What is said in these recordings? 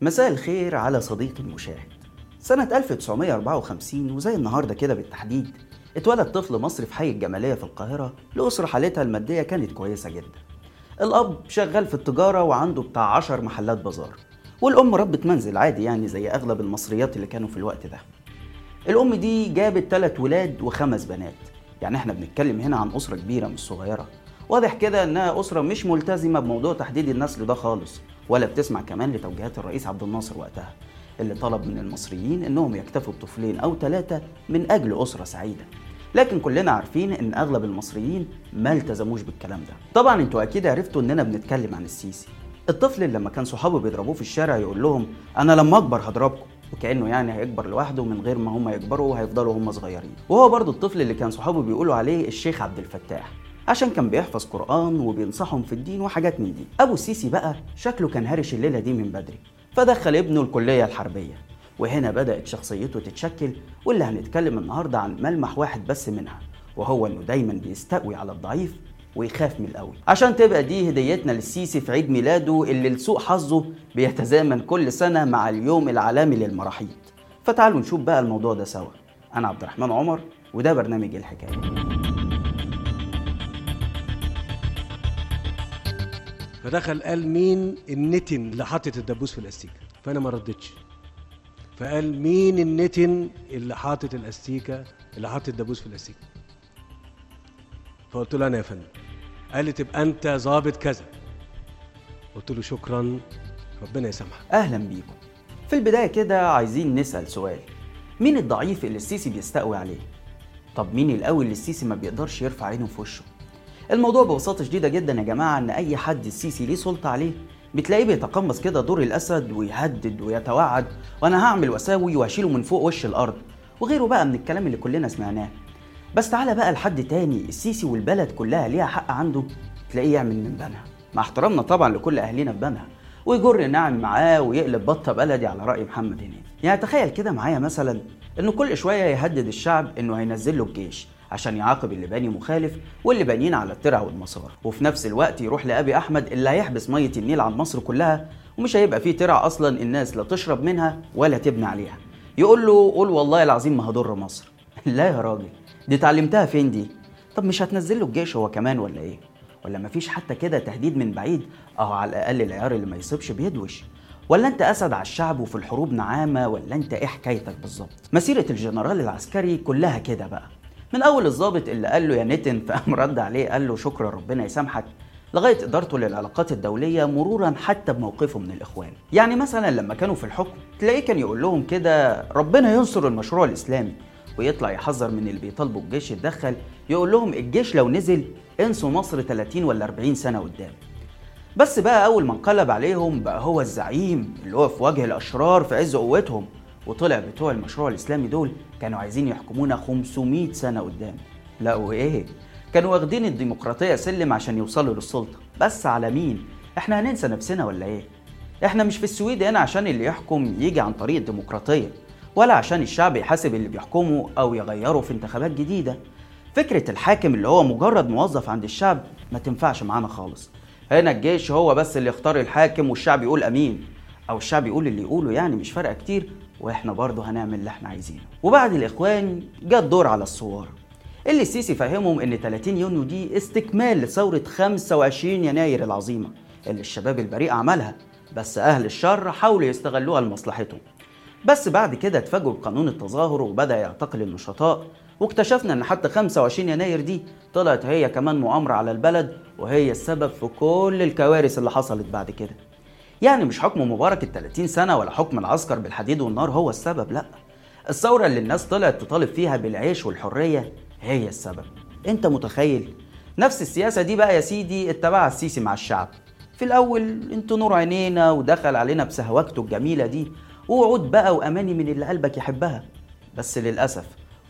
مساء الخير على صديقي المشاهد. سنة 1954 وزي النهاردة كده بالتحديد اتولد طفل مصري في حي الجمالية في القاهرة لأسرة حالتها المادية كانت كويسة جدا. الأب شغال في التجارة وعنده بتاع عشر محلات بازار والأم ربة منزل عادي يعني زي أغلب المصريات اللي كانوا في الوقت ده. الأم دي جابت ثلاث ولاد وخمس بنات. يعني إحنا بنتكلم هنا عن أسرة كبيرة مش صغيرة. واضح كده إنها أسرة مش ملتزمة بموضوع تحديد النسل ده خالص. ولا بتسمع كمان لتوجيهات الرئيس عبد الناصر وقتها اللي طلب من المصريين إنهم يكتفوا بطفلين أو ثلاثة من أجل أسرة سعيدة. لكن كلنا عارفين إن أغلب المصريين ما التزموش بالكلام ده. طبعا أنتوا أكيد عرفتوا إننا بنتكلم عن السيسي. الطفل اللي لما كان صحابه بيضربوه في الشارع يقول لهم أنا لما أكبر هضربكم. وكأنه يعني هيكبر لوحده من غير ما هم يكبروا وهيفضلوا هم صغيرين. وهو برضو الطفل اللي كان صحابه بيقولوا عليه الشيخ عبد الفتاح. عشان كان بيحفظ قرآن وبينصحهم في الدين وحاجات من دي. أبو السيسي بقى شكله كان هارش الليلة دي من بدري فدخل ابنه الكلية الحربية وهنا بدأت شخصيته تتشكل واللي هنتكلم النهاردة عن ملمح واحد بس منها وهو إنه دايما بيستقوي على الضعيف ويخاف من القوي عشان تبقى دي هديتنا للسيسي في عيد ميلاده اللي لسوء حظه بيتزامن كل سنة مع اليوم العالمي للمراحيض. فتعالوا نشوف بقى الموضوع ده سوا. أنا عبد الرحمن عمر وده برنامج الحكاية. فدخل قال مين النتن اللي حاطط الدبوس في الأستيكة؟ فأنا ما ردتش. فقال مين النتن اللي حاطط الأستيكة اللي حاطط الدبوس في الأستيكة؟ فقلت له أنا يا فندم. قال لي تبقى أنت ظابط كذا. قلت له شكرا ربنا يسامحك. أهلا بيكم. في البداية كده عايزين نسأل سؤال. مين الضعيف اللي السيسي بيستقوي عليه؟ طب مين القوي اللي السيسي ما بيقدرش يرفع عينه في وشه؟ الموضوع ببساطة شديدة جدا يا جماعة إن أي حد السيسي ليه سلطة عليه بتلاقيه بيتقمص كده دور الأسد ويهدد ويتوعد وأنا هعمل وأساوي وهشيله من فوق وش الأرض وغيره بقى من الكلام اللي كلنا سمعناه. بس تعالى بقى لحد تاني السيسي والبلد كلها ليها حق عنده تلاقيه يعمل من بنها. مع احترامنا طبعا لكل أهلنا في بنها ويجر ناعم معاه ويقلب بطة بلدي على رأي محمد هنيدي. يعني تخيل كده معايا مثلا إنه كل شوية يهدد الشعب إنه هينزل له الجيش. عشان يعاقب اللي باني مخالف واللي بانيين على الترع والمسار. وفي نفس الوقت يروح لأبي أحمد اللي هيحبس مية النيل عن مصر كلها ومش هيبقى فيه ترع أصلا الناس لا تشرب منها ولا تبني عليها. يقول له قول والله العظيم ما هضر مصر. لا يا راجل دي اتعلمتها فين دي؟ طب مش هتنزل له الجيش هو كمان ولا إيه؟ ولا مفيش حتى كده تهديد من بعيد؟ أهو على الأقل العيار اللي ما يصيبش بيدوش. ولا أنت أسد على الشعب وفي الحروب نعامة ولا أنت إيه حكايتك بالظبط؟ مسيرة الجنرال العسكري كلها كده بقى. من أول الضابط اللي قال له يا نتن فقام رد عليه قال له شكرا ربنا يسامحك لغاية إدارته للعلاقات الدولية مرورا حتى بموقفه من الإخوان. يعني مثلا لما كانوا في الحكم تلاقيه كان يقول لهم كده ربنا ينصر المشروع الإسلامي. ويطلع يحذر من اللي بيطالبوا الجيش يتدخل يقول لهم الجيش لو نزل انسوا مصر 30 ولا 40 سنة قدام. بس بقى أول ما انقلب عليهم بقى هو الزعيم اللي هو في وجه الأشرار في عز قوتهم. وطلع بتوع المشروع الإسلامي دول كانوا عايزين يحكمونا 500 سنة قدام. لا وايه كانوا واخدين الديمقراطية سلم عشان يوصلوا للسلطة. بس على مين؟ إحنا هننسى نفسنا ولا إيه؟ إحنا مش في السويد هنا عشان اللي يحكم يجي عن طريق الديمقراطية ولا عشان الشعب يحاسب اللي بيحكمه أو يغيره في انتخابات جديدة. فكرة الحاكم اللي هو مجرد موظف عند الشعب ما تنفعش معانا خالص. هنا الجيش هو بس اللي يختار الحاكم والشعب يقول أمين أو الشعب يقول اللي يقوله يعني مش فارقة كتير. وإحنا برضه هنعمل اللي إحنا عايزينه. وبعد الإخوان جه الدور على الثوار اللي السيسي فهمهم إن 30 يونيو دي استكمال لثورة 25 يناير العظيمة اللي الشباب البريء عملها بس أهل الشر حاولوا يستغلوها لمصلحتهم. بس بعد كده اتفاجئوا بقانون التظاهر وبدأ يعتقل النشطاء واكتشفنا إن حتى 25 يناير دي طلعت هي كمان مؤامرة على البلد وهي السبب في كل الكوارث اللي حصلت بعد كده. يعني مش حكم مبارك ال 30 سنة ولا حكم العسكر بالحديد والنار هو السبب لا. الثورة اللي الناس طلعت تطالب فيها بالعيش والحرية هي السبب. انت متخيل؟ نفس السياسة دي بقى يا سيدي اتبعها السيسي مع الشعب. في الأول أنتوا نور عينينا ودخل علينا بسهوكته الجميلة دي ووعود بقى وأماني من اللي قلبك يحبها. بس للأسف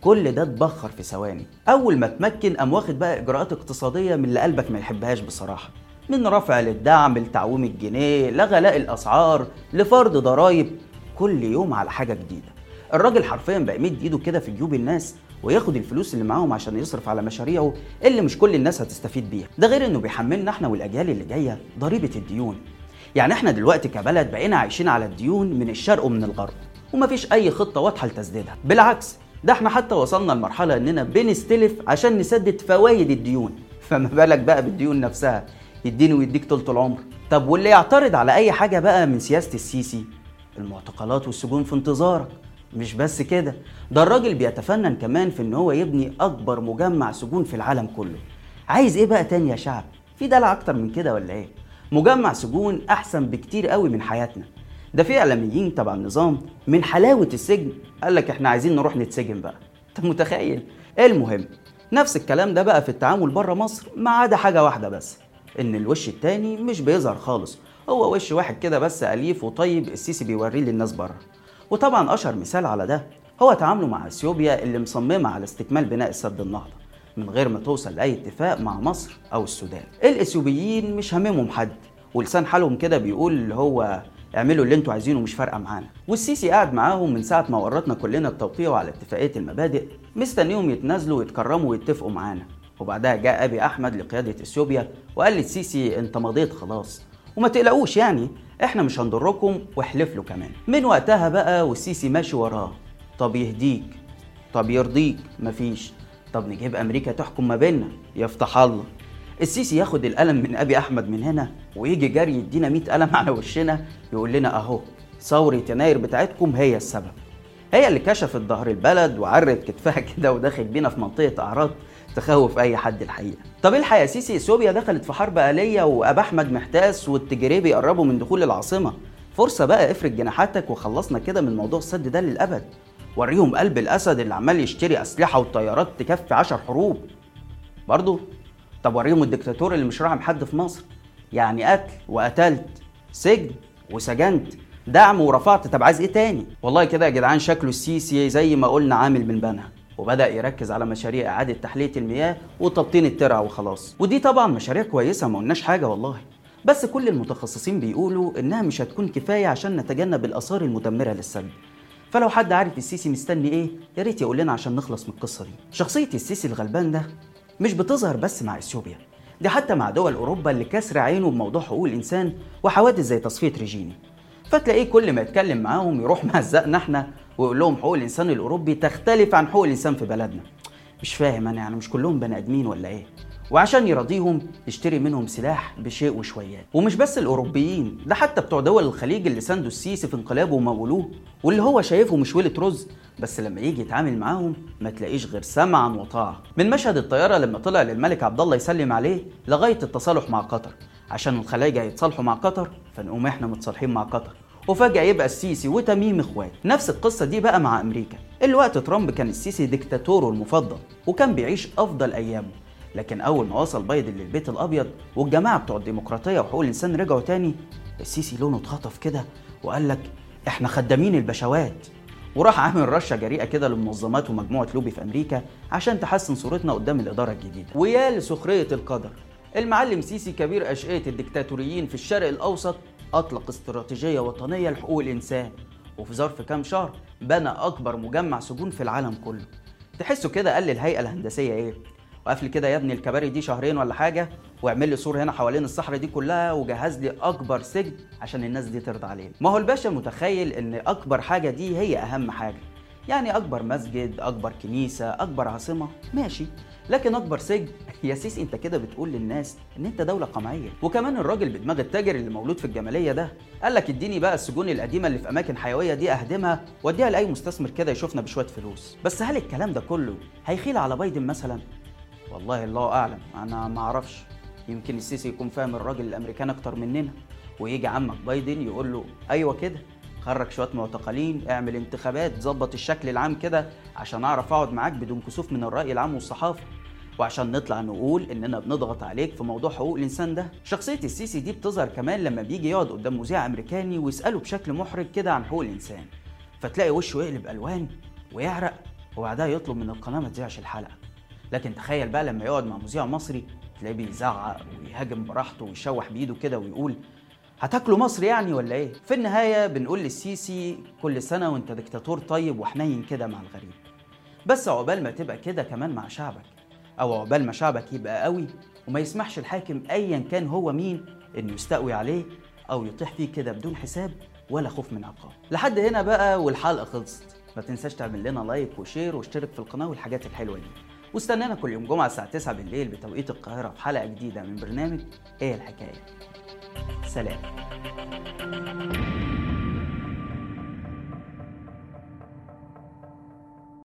كل ده اتبخر في ثواني. أول ما اتمكن قام واخد بقى إجراءات اقتصادية من اللي قلبك ما يحبهاش بصراحة. من رفع للدعم لتعويم الجنيه لغلاء الأسعار لفرض ضرائب كل يوم على حاجة جديدة. الراجل حرفيا بقى يمد ايده كده في جيوب الناس وياخد الفلوس اللي معاهم عشان يصرف على مشاريعه اللي مش كل الناس هتستفيد بيها. ده غير إنه بيحملنا إحنا والأجيال اللي جاية ضريبة الديون. يعني إحنا دلوقتي كبلد بقينا عايشين على الديون من الشرق ومن الغرب ومفيش أي خطة واضحة لتسديدها. بالعكس ده إحنا حتى وصلنا لمرحلة إننا بنستلف عشان نسدد فوائد الديون. فما بالك بقى بالديون نفسها. يديني ويديك طول العمر طب واللي يعترض على أي حاجة بقى من سياسة السيسي؟ المعتقلات والسجون في انتظارك. مش بس كده ده الراجل بيتفنن كمان في إن هو يبني أكبر مجمع سجون في العالم كله. عايز إيه بقى تاني يا شعب؟ في دلع أكتر من كده ولا إيه؟ مجمع سجون أحسن بكتير قوي من حياتنا. ده في إعلاميين تبع النظام من حلاوة السجن قال لك إحنا عايزين نروح نتسجن بقى. انت متخيل؟ المهم؟ نفس الكلام ده بقى في التعامل بره مصر ما عدا حاجة واحدة بس. إن الوش التاني مش بيظهر خالص. هو وش واحد كده بس أليف وطيب السيسي بيوريه للناس بره. وطبعا أشهر مثال على ده هو تعامله مع إثيوبيا اللي مصممة على استكمال بناء السد النهضة من غير ما توصل لأي اتفاق مع مصر أو السودان. الإثيوبيين مش هاممهم حد ولسان حالهم كده بيقول اللي هو اعملوا اللي أنتوا عايزينه مش فارقة معانا. والسيسي قاعد معاهم من ساعة ما ورطنا كلنا التوقيع على اتفاقية المبادئ مستنيهم يتنازلوا ويتكرموا ويتفقوا معانا. وبعدها جاء أبي أحمد لقيادة إثيوبيا وقال للسيسي أنت مضيت خلاص. وما تقلقوش يعني إحنا مش هنضركم واحلف له كمان. من وقتها بقى والسيسي ماشي وراه. طب يهديك طب يرضيك مفيش. طب نجيب أمريكا تحكم ما بيننا. يفتح الله. السيسي ياخد القلم من أبي أحمد من هنا ويجي جري يدينا 100 قلم على وشنا يقول لنا أهو ثورة يناير بتاعتكم هي السبب. هي اللي كشفت ظهر البلد وعرت كتفها كده ودخلت بينا في منطقة أعراض. تخوف أي حد الحقيقة. طب الحق يا سيسي إثيوبيا دخلت في حرب آلية وأبا أحمد محتاس والتجاري بيقربوا من دخول العاصمة. فرصة بقى افرد جناحاتك وخلصنا كده من موضوع السد ده للأبد. وريهم قلب الأسد اللي عمال يشتري أسلحة وطيارات تكفي عشر حروب. برضه طب وريهم الدكتاتور اللي مش راعي حد في مصر. يعني قتل وقتلت سجن وسجنت دعم ورفعت. طب عايز إيه تاني؟ والله كده يا جدعان شكله السيسي زي ما قلنا عامل من بنها. وبدأ يركز على مشاريع إعادة تحلية المياه وتبطين الترع وخلاص. ودي طبعا مشاريع كويسة ما قلناش حاجة والله. بس كل المتخصصين بيقولوا إنها مش هتكون كفاية عشان نتجنب الآثار المدمره للسد فلو حد عارف السيسي مستني إيه يا ريت يقول لنا عشان نخلص من القصة دي. شخصية السيسي الغلبان ده مش بتظهر بس مع إثيوبيا دي حتى مع دول أوروبا اللي كسر عينه بموضوع حقوق الإنسان وحوادث زي تصفية ريجيني. فتلاقيه كل ما يتكلم معاهم يروح مهزقنا إحنا ويقول لهم حقوق الإنسان الأوروبي تختلف عن حقوق الإنسان في بلدنا. مش فاهم أنا يعني مش كلهم بني آدمين ولا إيه؟ وعشان يرضيهم يشتري منهم سلاح بشيء وشويات. ومش بس الأوروبيين ده حتى بتوع دول الخليج اللي ساندوا السيسي في انقلابه ومولوه واللي هو شايفه مش ولة رز. بس لما يجي يتعامل معاهم ما تلاقيش غير سمعا وطاعة. من مشهد الطيارة لما طلع للملك عبد الله يسلم عليه لغاية التصالح مع قطر. عشان الخلايجة يتصالحوا مع قطر فنقوم إحنا متصالحين مع قطر. وفجأة يبقى السيسي وتميم اخوات نفس القصة دي بقى مع أمريكا. الوقت ترامب كان السيسي ديكتاتوره المفضل وكان بيعيش أفضل أيامه. لكن أول ما وصل بايدن للبيت الأبيض والجماعة بتوع الديمقراطية وحقوق الإنسان رجعوا تاني السيسي لونه اتخطف كده وقال لك إحنا خدامين البشوات وراح عامل رشة جريئة كده لمنظمات ومجموعة لوبي في أمريكا عشان تحسن صورتنا قدام الإدارة الجديدة. ويا لسخرية القدر. المعلم سيسي كبير أشقية الدكتاتوريين في الشرق الأوسط أطلق استراتيجية وطنية لحقوق الإنسان وفي ظرف كام شهر بنى أكبر مجمع سجون في العالم كله. تحسوا كده قال الهيئة الهندسية إيه؟ وقف لي كده يا ابني الكباري دي شهرين ولا حاجة واعمل لي سور هنا حوالين الصحراء دي كلها وجهز لي أكبر سجن عشان الناس دي ترضى علينا ما هو الباشا متخيل إن أكبر حاجة دي هي أهم حاجة. يعني أكبر مسجد أكبر كنيسة أكبر عاصمة ماشي. لكن أكبر سجن. يا سيسي أنت كده بتقول للناس إن أنت دولة قمعية. وكمان الراجل بدماغ التاجر اللي مولود في الجمالية ده قال لك اديني بقى السجون القديمة اللي في أماكن حيوية دي أهدمها وأديها لأي مستثمر كده يشوفنا بشوية فلوس. بس هل الكلام ده كله هيخيل على بايدن مثلا؟ والله الله أعلم. أنا ما أعرفش. يمكن السيسي يكون فاهم الراجل الأمريكان أكتر مننا. ويجي عمك بايدن يقول له أيوه كده. خرج شوية معتقلين اعمل انتخابات ظبط الشكل العام كده عشان أعرف أقعد معاك بدون كسوف من الرأي العام والصحافة. وعشان نطلع نقول إننا بنضغط عليك في موضوع حقوق الإنسان ده شخصية السيسي دي بتظهر كمان لما بيجي يقعد قدام مذيع أمريكاني ويسأله بشكل محرج كده عن حقوق الإنسان. فتلاقي وشه يقلب ألوان ويعرق وبعدها يطلب من القناة ما تذيعش الحلقة. لكن تخيل بقى لما يقعد مع مذيع مصري تلاقيه بيزعق ويهاجم براحته ويشوح بإيده كده ويقول هتاكلوا مصر يعني ولا إيه؟ في النهاية بنقول للسيسي كل سنة وأنت دكتاتور طيب وحنين كده مع الغريب. بس عقبال ما تبقى كده كمان مع شعبك. أو عقبال ما شعبك يبقى قوي وما يسمحش الحاكم ايا كان هو مين إنه يستقوي عليه أو يطيح فيه كده بدون حساب ولا خوف من عقاب. لحد هنا بقى والحلقة خلصت. ما تنساش تعمل لنا like و share واشترك في القناة والحاجات الحلوة دي. واستنانا كل يوم جمعة الساعة 9 بالليل بتوقيت القاهرة في حلقة جديدة من برنامج إيه الحكاية؟ سلام.